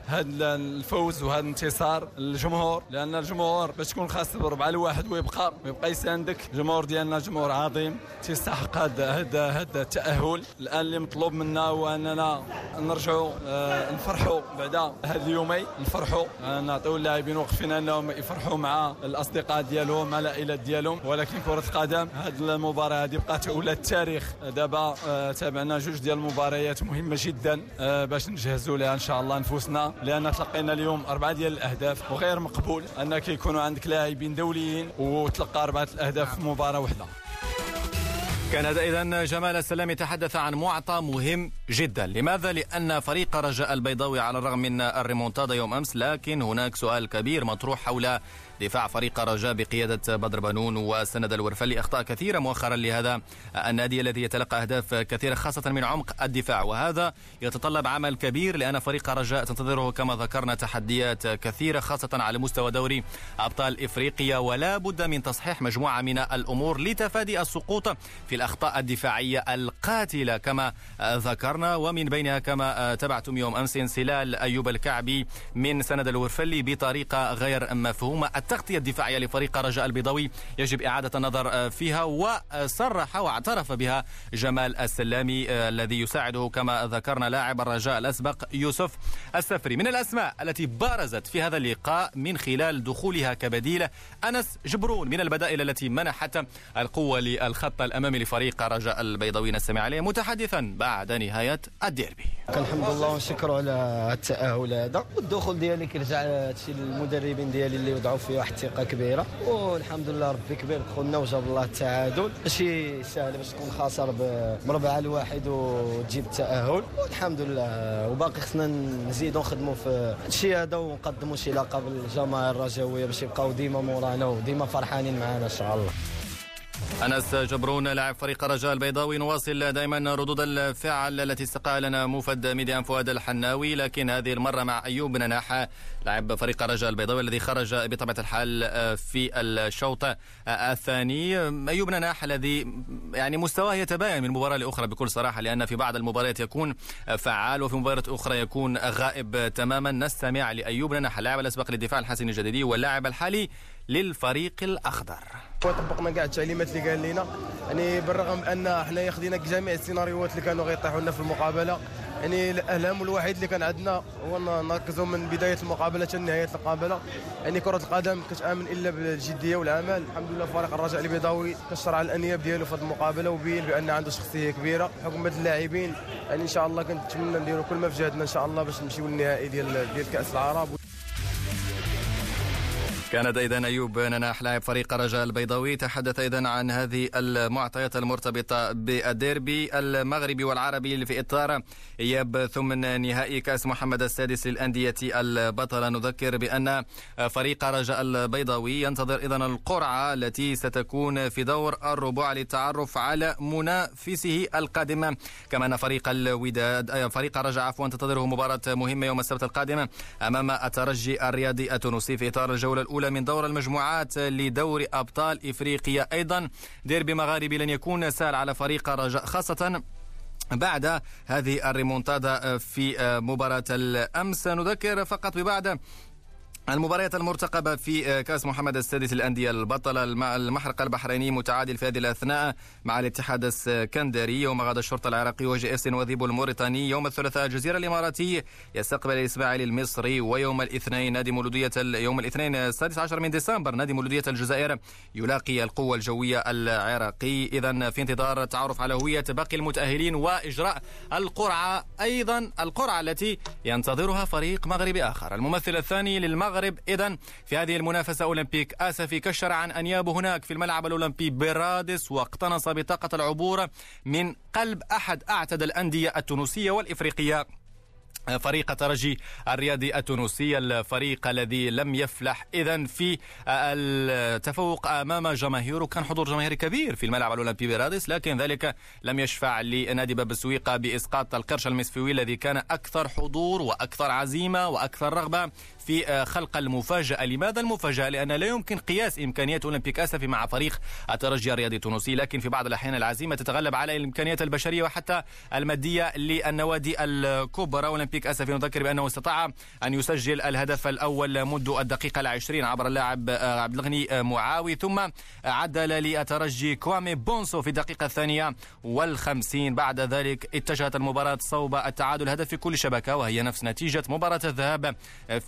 Speaker 4: هذا الفوز وهذا الانتصار للجمهور. لأن الجمهور باش تكون خاص بربعة لواحد ويبقى ويبقى يساندك الجمهور ديالنا جمهور عظيم. تيستحق هذا هذا هذا التأهل. الآن اللي مطلوب منا هو أننا نرجعوا آه، نفرحوا بعد هاد اليومين. نفرحوا نعطيو اللاعبين وقت فينا أنهم يفرحوا مع الأصدقاء ديالهم مع العائلات ديالهم. ولكن كرة القدم هذه المباراة هذه بقات ولا التاريخ. دابا آه، تابعنا جوج ديال المباريات مهمة جدا آه، باش نجهزوا لها إن شاء الله نفوسنا لأن تلقينا اليوم أربعة ديال الأهداف وغير مقبول أنك يكونوا عندك لاعبين دوليين وتلقى أربعة الأهداف في مباراة واحدة
Speaker 2: كان هذا إذا جمال السلام يتحدث عن معطى مهم جدا. لماذا؟ لأن فريق رجاء البيضاوي على الرغم من الريمونتادا يوم أمس لكن هناك سؤال كبير مطروح حول دفاع فريق رجاء بقيادة بدر بنون وسند الورفلي أخطاء كثيرة مؤخرا لهذا النادي الذي يتلقى أهداف كثيرة خاصة من عمق الدفاع. وهذا يتطلب عمل كبير لأن فريق رجاء تنتظره كما ذكرنا تحديات كثيرة خاصة على مستوى دوري أبطال إفريقيا. ولا بد من تصحيح مجموعة من الأمور لتفادي السقوط في الأخطاء الدفاعية القاتلة كما ذكرنا. ومن بينها كما تبعتم يوم أمس انسلال أيوب الكعبي من سند الورفلي بطريقة غير مفهومة. التغطية الدفاعية لفريق رجاء البيضاوي يجب إعادة النظر فيها وصرح واعترف بها جمال السلامي الذي يساعده كما ذكرنا لاعب الرجاء الأسبق يوسف السفري. من الأسماء التي بارزت في هذا اللقاء من خلال دخولها كبديل أنس جبرون من البدائل التي منحت القوة للخط الأمامي لفريق رجاء البيضاوي. نستمع عليه متحدثا بعد نهاية الديربي.
Speaker 5: الحمد لله ونشكروا على التأهل هذا والدخول ديالي كيرجع للمدربين ديالي اللي وضعوا فيه واحد الثقة كبيرة. والحمد لله ربي كبير دخلنا وجاب الله التعادل. ماشي سهل باش تكون خاسر بربعة الواحد وتجيب التأهل. والحمد لله. وباقي خصنا نزيدوا نخدموا في الشيء هذا ونقدموا شي لقب للجماهير الرجاوية باش يبقاو ديما مورانا وديما فرحانين معنا إن شاء الله.
Speaker 2: أنس جبرون لاعب فريق رجاء البيضاوي نواصل دائما ردود الفعل التي استقى لنا موفد ميديان فؤاد الحناوي. لكن هذه المرة مع أيوب بن ناحة لاعب فريق رجاء البيضاوي الذي خرج بطبيعة الحال في الشوط الثاني. أيوب بن ناحة الذي يعني مستواه يتباين من مباراة لأخرى بكل صراحة لأن في بعض المباريات يكون فعال وفي مباريات أخرى يكون غائب تماما. نستمع لأيوب بن ناحة اللاعب الأسبق للدفاع الحسني الجديدي واللاعب الحالي للفريق الأخضر.
Speaker 6: طبقنا كاع التعليمات اللي قال لنا يعني بالرغم أن حنايا خدينا جميع السيناريوهات اللي كانوا غيطيحوا لنا في المقابلة يعني الاهم الوحيد اللي كان عندنا هو نركزوا من بداية المقابلة حتى نهاية المقابلة؟ يعني كرة القدم كتأمن إلا بالجدية والعمل. الحمد لله فريق الرجاء البيضاوي كشر على الانياب ديالو في هذه المقابلة وبين بأن عنده شخصية كبيرة بحكم هاد اللاعبين. يعني إن شاء الله كنتمنى نديروا كل ما في جهدنا إن شاء الله باش نمشيو للنهائي ديال ديال كأس العرب.
Speaker 2: كانت أيضا أيوب نناح لاعب فريق رجاء البيضاوي. تحدث أيضا عن هذه المعطيات المرتبطة بالديربي المغربي والعربي في إطار إياب ثمن نهائي كأس محمد السادس للأندية البطلة. نذكر بأن فريق رجاء البيضاوي ينتظر اذا القرعة التي ستكون في دور الربع للتعرف على منافسه القادم. كما أن فريق الوداد فريق رجاء عفوا تنتظره مباراة مهمة يوم السبت القادم أمام الترجي الرياضي التونسي في إطار الجولة الأولى الأولى من دور المجموعات لدور أبطال إفريقيا. أيضا ديربي مغاربي لن يكون سهل على فريق رجاء خاصة بعد هذه الريمونتادا في مباراة الأمس. نذكر فقط ببعد المباريات المرتقبة في كأس محمد السادس الأندية البطلة المحرق البحريني متعادل في هذه الأثناء مع الاتحاد السكندري يوم غدا الشرطة العراقي وجي إس وذيب الموريتاني. يوم الثلاثاء الجزيرة الإماراتي يستقبل الإسماعيلي المصري ويوم الاثنين نادي مولودية يوم الاثنين السادس عشر من ديسمبر نادي مولودية الجزائر يلاقي القوة الجوية العراقي. إذا في انتظار التعرف على هوية باقي المتأهلين وإجراء القرعة أيضا القرعة التي ينتظرها فريق مغربي آخر. الممثل الثاني للمغرب المغرب. إذا في هذه المنافسة أولمبيك آسفي كشر عن أنيابه هناك في الملعب الأولمبي برادس واقتنص بطاقة العبور من قلب أحد أعتد الأندية التونسية والإفريقية. فريق ترجي الرياضي التونسي الفريق الذي لم يفلح. اذا في التفوق أمام جماهيره كان حضور جماهيري كبير في الملعب الأولمبي برادس لكن ذلك لم يشفع لنادي باب السويقة بإسقاط القرش المسفوي الذي كان أكثر حضور وأكثر عزيمة وأكثر رغبة في خلق المفاجأة. لماذا المفاجأة؟ لأن لا يمكن قياس إمكانيات أولمبيك أسفي مع فريق الترجي الرياضي التونسي لكن في بعض الأحيان العزيمة تتغلب على الإمكانيات البشرية وحتى المادية للنوادي الكبرى. أولمبيك أسفي نذكر بأنه استطاع أن يسجل الهدف الأول منذ الدقيقة العشرين عبر اللاعب عبد الغني معاوي. ثم عدل للترجي كوامي بونسو في الدقيقة الثانية والخمسين. بعد ذلك اتجهت المباراة صوب التعادل هدف في كل شبكة وهي نفس نتيجة مباراة الذهاب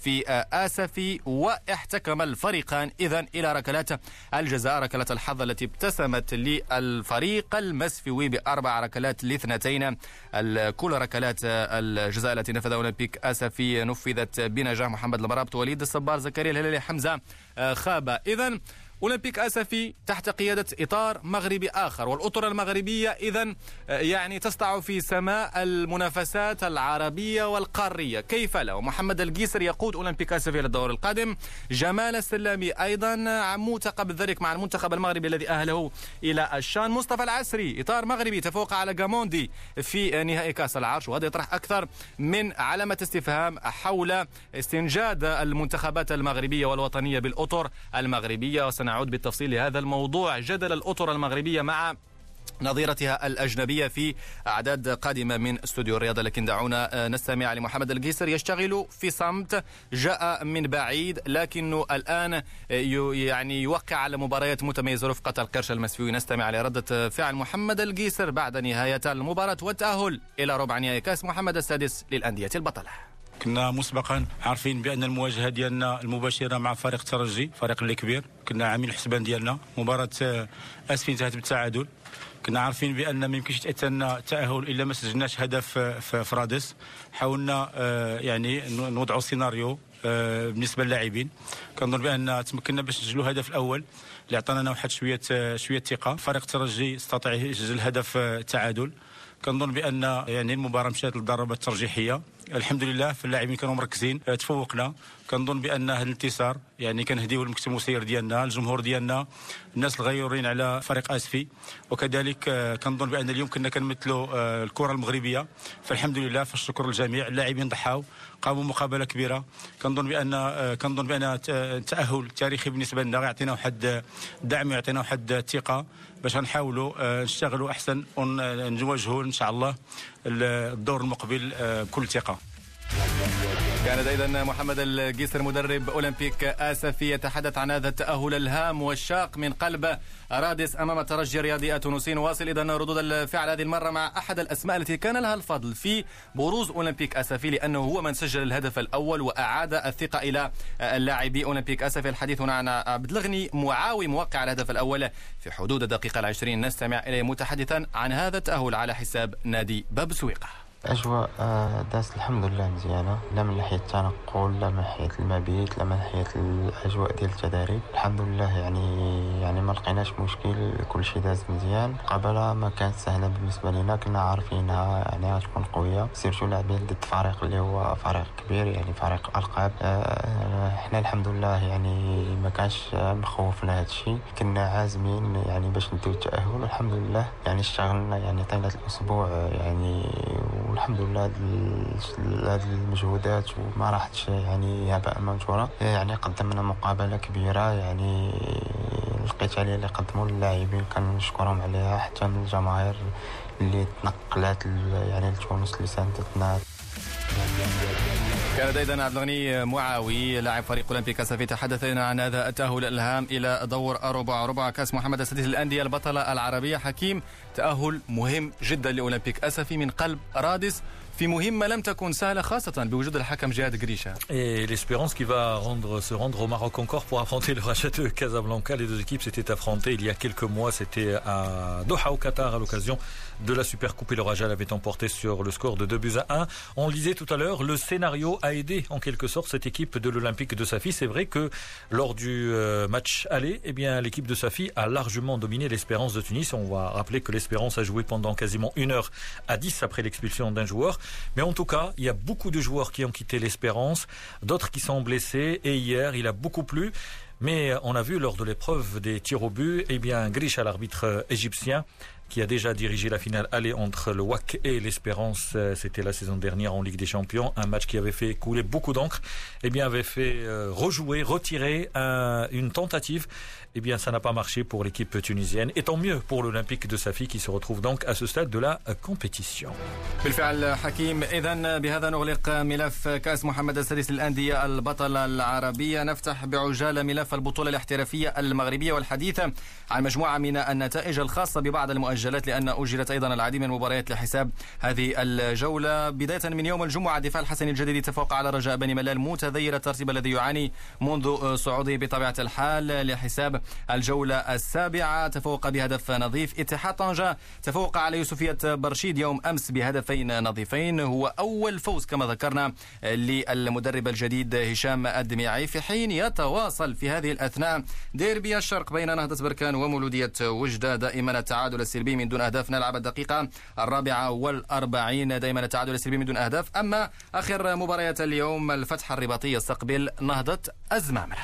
Speaker 2: في آسفي واحتكم الفريقان. إذا إلى ركلات الجزاء ركلة الحظ التي ابتسمت للفريق المسفوي بأربع ركلات لاثنتين. كل ركلات الجزاء التي نفذ أولمبيك آسفي نفذت بنجاح محمد المرابط وليد الصبار زكريا الهلالي حمزة خابة. إذا أولمبيك أسفي تحت قيادة إطار مغربي آخر والأطر المغربية إذا يعني تسطع في سماء المنافسات العربية والقارية. كيف لا؟ ومحمد القيسر يقود أولمبيك أسفي للدور القادم. جمال السلامي أيضا عموته قبل ذلك مع المنتخب المغربي الذي أهله إلى الشان. مصطفى العسري إطار مغربي تفوق على جاموندي في نهائي كأس العرش. وهذا يطرح أكثر من علامة استفهام حول استنجاد المنتخبات المغربية والوطنية بالأطر المغربية. وسنعود بالتفصيل لهذا الموضوع. جدل الأطر المغربية مع نظيرتها الأجنبية في أعداد قادمة من استوديو الرياضة. لكن دعونا نستمع لمحمد القيسر يشتغل في صمت جاء من بعيد لكنه الآن يعني يوقع على مباريات متميزة رفقة القرش المسفيوي نستمع لردة فعل محمد القيسر بعد نهاية المباراة والتأهل إلى ربع نهائي كأس محمد السادس للأندية البطلة.
Speaker 7: كنا مسبقا عارفين بأن المواجهة ديالنا المباشرة مع فريق الترجي فريق اللي كبير. كنا عاملين الحسبان ديالنا. مباراة آسفين انتهت بالتعادل. كنا عارفين بأن ما يمكنش يتاتى لنا التاهل إلا ما سجلناش هدف في رادس حاولنا آه، يعني نوضعوا سيناريو آه، بالنسبة للاعبين. كنظن بأن تمكنا باش نسجلوا الهدف الأول اللي عطانا واحد شوية آه، شوية ثقة. فريق الترجي استطاع يسجل هدف التعادل كنظن بأن يعني المباراة مشات للضربات الترجيحية. الحمد لله في اللاعبين كانوا مركزين. تفوقنا. كنظن بأن هذا الانتصار يعني كنهديو المكتب المسير ديالنا الجمهور ديالنا الناس الغيورين على فريق آسفي. وكذلك آه، كنظن بأن اليوم كنا كنمثلوا آه، الكرة المغربية. فالحمد لله فالشكر للجميع اللاعبين ضحاو قاموا مقابلة كبيرة. كنظن بأن كنظن بأن التاهل تاريخي بالنسبة لنا يعطينا واحد الدعم ويعطينا واحد الثقه باش نحاولوا نشتغلوا أحسن ونواجهوا إن شاء الله الدور المقبل بكل ثقة.
Speaker 2: كان أيضا محمد القيسر مدرب أولمبيك آسفي يتحدث عن هذا التأهل الهام والشاق من قلب رادس أمام الترجي الرياضي التونسي. نواصل اذا ردود الفعل هذه المرة مع أحد الأسماء التي كان لها الفضل في بروز أولمبيك آسفي لأنه هو من سجل الهدف الأول وأعاد الثقة إلى اللاعبي أولمبيك آسفي. الحديث هنا عن عبد الغني معاوي موقع الهدف الأول في حدود الدقيقه العشرين. نستمع إليه متحدثا عن هذا التأهل على حساب نادي باب سويقة.
Speaker 8: أجواء آه، دازت الحمد لله مزيانة. لا من ناحية التنقل لا من ناحية المبيت لا من ناحية الأجواء ديال التدريب الحمد لله يعني يعني ما لقيناش مشكل كل شيء داز مزيان. القبلة ما كانت سهلة بالنسبة لنا كنا عارفينها يعني غتكون قوية. سيرتو لاعبين ضد فريق اللي هو فريق كبير يعني فريق ألقاب. آه، إحنا الحمد لله يعني ما كانش مخوفنا هذا الشيء كنا عازمين يعني باش نديو التأهل. والحمد لله يعني اشتغلنا يعني طيلة الأسبوع يعني والحمد لله هذه المجهودات وما راحتش يعني هباء منثورا يعني قدمنا مقابلة كبيرة يعني القتاليه اللي قدموا اللاعبين كنشكرهم عليها حتى من الجماهير اللي تنقلات يعني لتونس اللي ساندتنا
Speaker 2: كان أيضا عبد الغني معاوي لاعب فريق أولمبيك اسفي تحدث عن هذا التأهل الهام إلى دور ربع ربع كأس محمد السادس للانديه البطلة العربية حكيم تأهل مهم جدا لأولمبيك أسفي من قلب رادس في مهمة لم تكن سهلة خاصة بوجود الحكم جهاد قريشة.
Speaker 1: Et l'espérance qui va rendre, se rendre au Maroc encore pour affronter le Rachat de Casablanca. Les deux équipes s'étaient affrontées il y a quelques mois. C'était à Doha au Qatar à l'occasion de la Super Coupe et le Rajal avait emporté sur le score de 2 buts à 1. On le disait tout à l'heure, le scénario a aidé en quelque sorte cette équipe de l'Olympique de Safi. C'est vrai que lors du euh, match aller, eh bien l'équipe de Safi a largement dominé l'Espérance de Tunis. On va rappeler que l'Espérance a joué pendant quasiment une heure à 10 après l'expulsion d'un joueur. Mais en tout cas, il y a beaucoup de joueurs qui ont quitté l'Espérance, d'autres qui sont blessés et hier, il a beaucoup plu. Mais on a vu lors de l'épreuve des tirs au but, eh bien, à l'arbitre égyptien, qui a déjà dirigé la finale aller entre le WAC et l'Espérance. Euh, c'était la saison dernière en Ligue des Champions. Un match qui avait fait couler beaucoup d'encre. Eh bien, avait fait euh, rejouer, retirer une tentative eh bien, ça n'a pas marché pour l'équipe tunisienne. Et tant mieux pour l'Olympique de Safi qui se retrouve donc à ce stade de la compétition.
Speaker 2: بالفعل حكيم إذا بهذا نغلق ملف كأس محمد السادس للأندية البطلة العربية نفتح بعجالة ملف البطولة الاحترافية المغربية والحديث عن مجموعة من النتائج الخاصة ببعض المؤجلات لأن أجرت أيضا العديد من المباريات لحساب هذه الجولة بداية من يوم الجمعة دفاع الحسن الجديد تفوق على رجاء بني ملال متذير الترتيب الذي يعاني منذ صعوده بطبيعة الحال لحساب الجولة السابعة. تفوق بهدف نظيف إتحاد طنجة. تفوق على يوسفية برشيد يوم أمس بهدفين نظيفين. هو أول فوز كما ذكرنا للمدرب الجديد هشام الدميعي. في حين يتواصل في هذه الأثناء ديربي الشرق بين نهضة بركان ومولودية وجدة. دائما التعادل السلبي من دون أهداف. نلعب الدقيقة الرابعة والأربعين. دائما التعادل السلبي من دون أهداف. أما آخر مباريات اليوم الفتح الرباطي يستقبل نهضة أزمامرة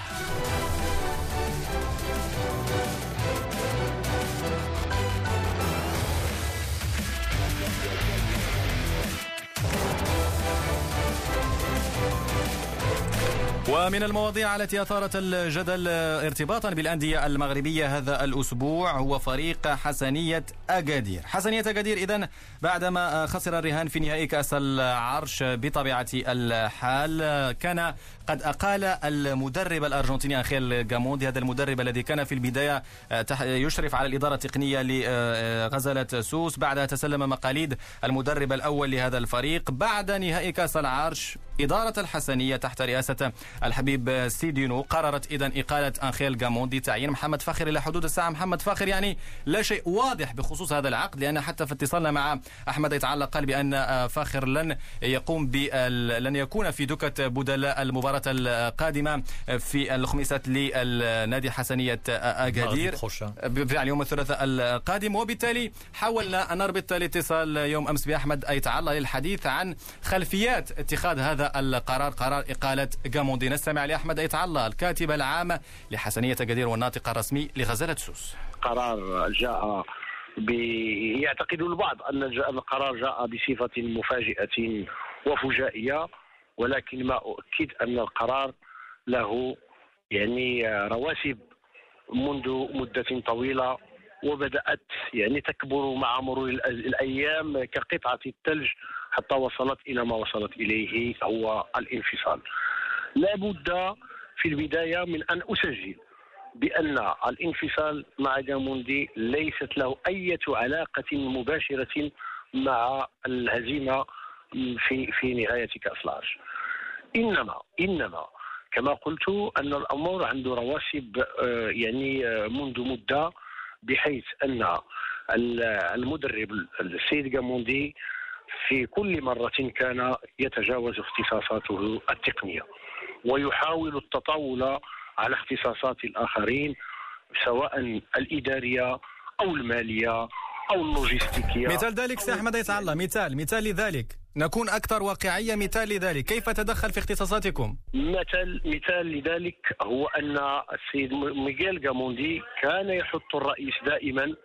Speaker 2: ومن المواضيع التي أثارت الجدل ارتباطا بالأندية المغربية هذا الأسبوع هو فريق حسنية أكادير. حسنية أكادير إذن بعدما خسر الرهان في نهائي كأس العرش بطبيعة الحال كان قد أقال المدرب الأرجنتيني أنخيل جاموندي هذا المدرب الذي كان في البداية يشرف على الإدارة التقنية لغزالة سوس. بعدها تسلم مقاليد المدرب الأول لهذا الفريق. بعد نهائي كأس العرش إدارة الحسنية تحت رئاسة الحبيب سيدينو قررت إذا إقالة أنخيل جاموندي تعيين محمد فاخر إلى حدود الساعة. محمد فاخر يعني لا شيء واضح بخصوص هذا العقد لأن حتى في اتصالنا مع أحمد يتعلق قال بأن فاخر لن يقوم. لن يكون في دكة بدلاء المباراة. القادمة في الخميسات للنادي حسنية أكادير بالفعل يوم الثلاثاء القادم. وبالتالي حاولنا أن نربط الاتصال يوم أمس بأحمد أيت الله للحديث عن خلفيات اتخاذ هذا القرار قرار إقالة جاموندي نستمع لأحمد أيت الله الكاتب العام لحسنية أكادير والناطق الرسمي لغزالة سوس.
Speaker 9: قرار جاء يعتقد البعض أن القرار جاء بصفة مفاجئة وفجائية. ولكن ما أؤكد أن القرار له يعني رواسب منذ مدة طويلة وبدأت يعني تكبر مع مرور الأيام كقطعة الثلج حتى وصلت إلى ما وصلت إليه هو الانفصال. لا بد في البداية من أن أسجل بأن الانفصال مع جاموندي ليست له أي علاقة مباشرة مع الهزيمة في في نهاية كأس العرش. إنما إنما. كما قلت أن الأمور عنده رواسب يعني منذ مدة بحيث أن المدرب السيد جاموندي في كل مرة كان يتجاوز اختصاصاته التقنية ويحاول التطاول على اختصاصات الآخرين سواء الإدارية أو المالية أو اللوجستيكية.
Speaker 2: مثال ذلك سي أحمد يتعلى مثال مثال لذلك. نكون أكثر واقعية مثال لذلك. كيف تدخل في اختصاصاتكم؟
Speaker 9: مثال مثال لذلك هو أن السيد ميغيل جاموندي كان يحط الرئيس دائما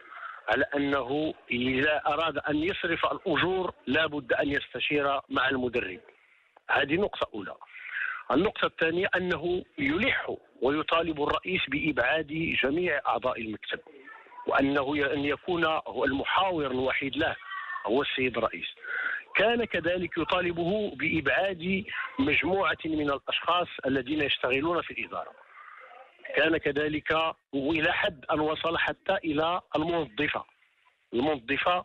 Speaker 9: على أنه إذا أراد أن يصرف الأجور لابد أن يستشير مع المدرب. هذه نقطة أولى. النقطة الثانية أنه يلح ويطالب الرئيس بإبعاد جميع أعضاء المكتب وأنه أن يكون هو المحاور الوحيد له هو السيد الرئيس. كان كذلك يطالبه بإبعاد مجموعة من الأشخاص الذين يشتغلون في الإدارة. كان كذلك وإلى حد أن وصل حتى إلى المنظفة المنظفة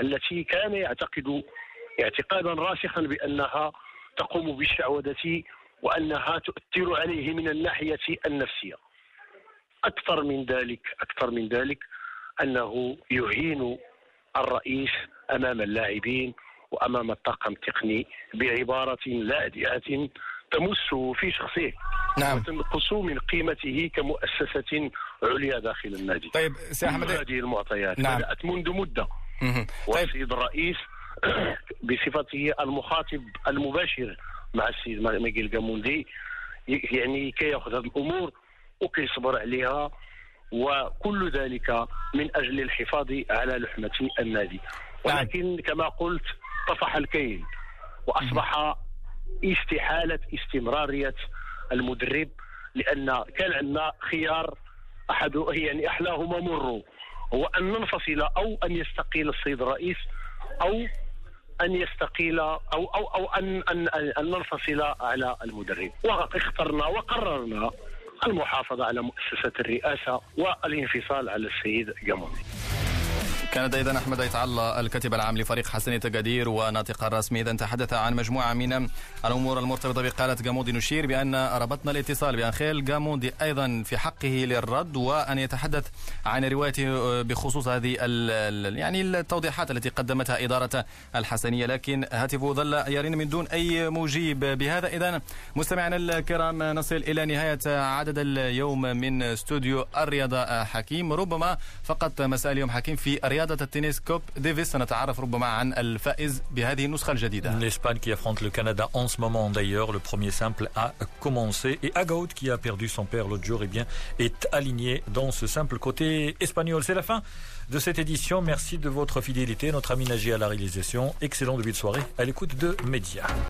Speaker 9: التي كان يعتقد اعتقادا راسخا بأنها تقوم بالشعوذة وأنها تؤثر عليه من الناحية النفسية. أكثر من ذلك أكثر من ذلك أنه يهين الرئيس أمام اللاعبين وأمام الطاقم التقني بعبارة لاذعة تمسه في شخصه
Speaker 2: نعم.
Speaker 9: وتنقص من قيمته كمؤسسة عليا داخل النادي.
Speaker 2: طيب سي أحمد
Speaker 9: هذه المعطيات.
Speaker 2: نعم.
Speaker 9: بدأت منذ مدة.
Speaker 2: طيب.
Speaker 9: والسيد الرئيس بصفته المخاطب المباشر مع السيد ميغيل جاموندي يعني كي يأخذ هذه الأمور وكيصبر عليها وكل ذلك من أجل الحفاظ على لحمة النادي.
Speaker 2: نعم.
Speaker 9: ولكن كما قلت طفح الكيل وأصبح استحالة استمرارية المدرب لأن كان عندنا خيار أحد يعني أحلاهما مر هو أن ننفصل أو أن يستقيل السيد الرئيس أو أن يستقيل أو أو أو أن أن أن ننفصل على المدرب. واخترنا وقررنا المحافظة على مؤسسة الرئاسة والانفصال على السيد جاموني
Speaker 2: كان اذا أحمد ايت الله الكاتب العام لفريق حسنية تقادير وناطق الرسمي إذا تحدث عن مجموعة من الأمور المرتبطة بقالة جاموندي نشير بأن ربطنا الاتصال بأنخيل جاموندي أيضا في حقه للرد وأن يتحدث عن روايته بخصوص هذه يعني التوضيحات التي قدمتها إدارة الحسنية. لكن هاتفه ظل يرن من دون أي مجيب بهذا. إذا مستمعينا الكرام نصل إلى نهاية عدد اليوم من استوديو الرياضة حكيم. ربما فقط مساء اليوم حكيم في رياضه رياضة التنس كوب ديفيس سنتعرف ربما عن الفائز بهذه النسخة الجديدة.
Speaker 1: L'Espagne qui affronte le Canada en ce moment d'ailleurs, le premier simple a commencé et Agaud qui a perdu son père l'autre jour eh bien, est aligné dans ce simple côté espagnol. C'est la fin de cette édition. Merci de votre fidélité. Notre ami Nagy à la réalisation. Excellent début de soirée à l'écoute de Média.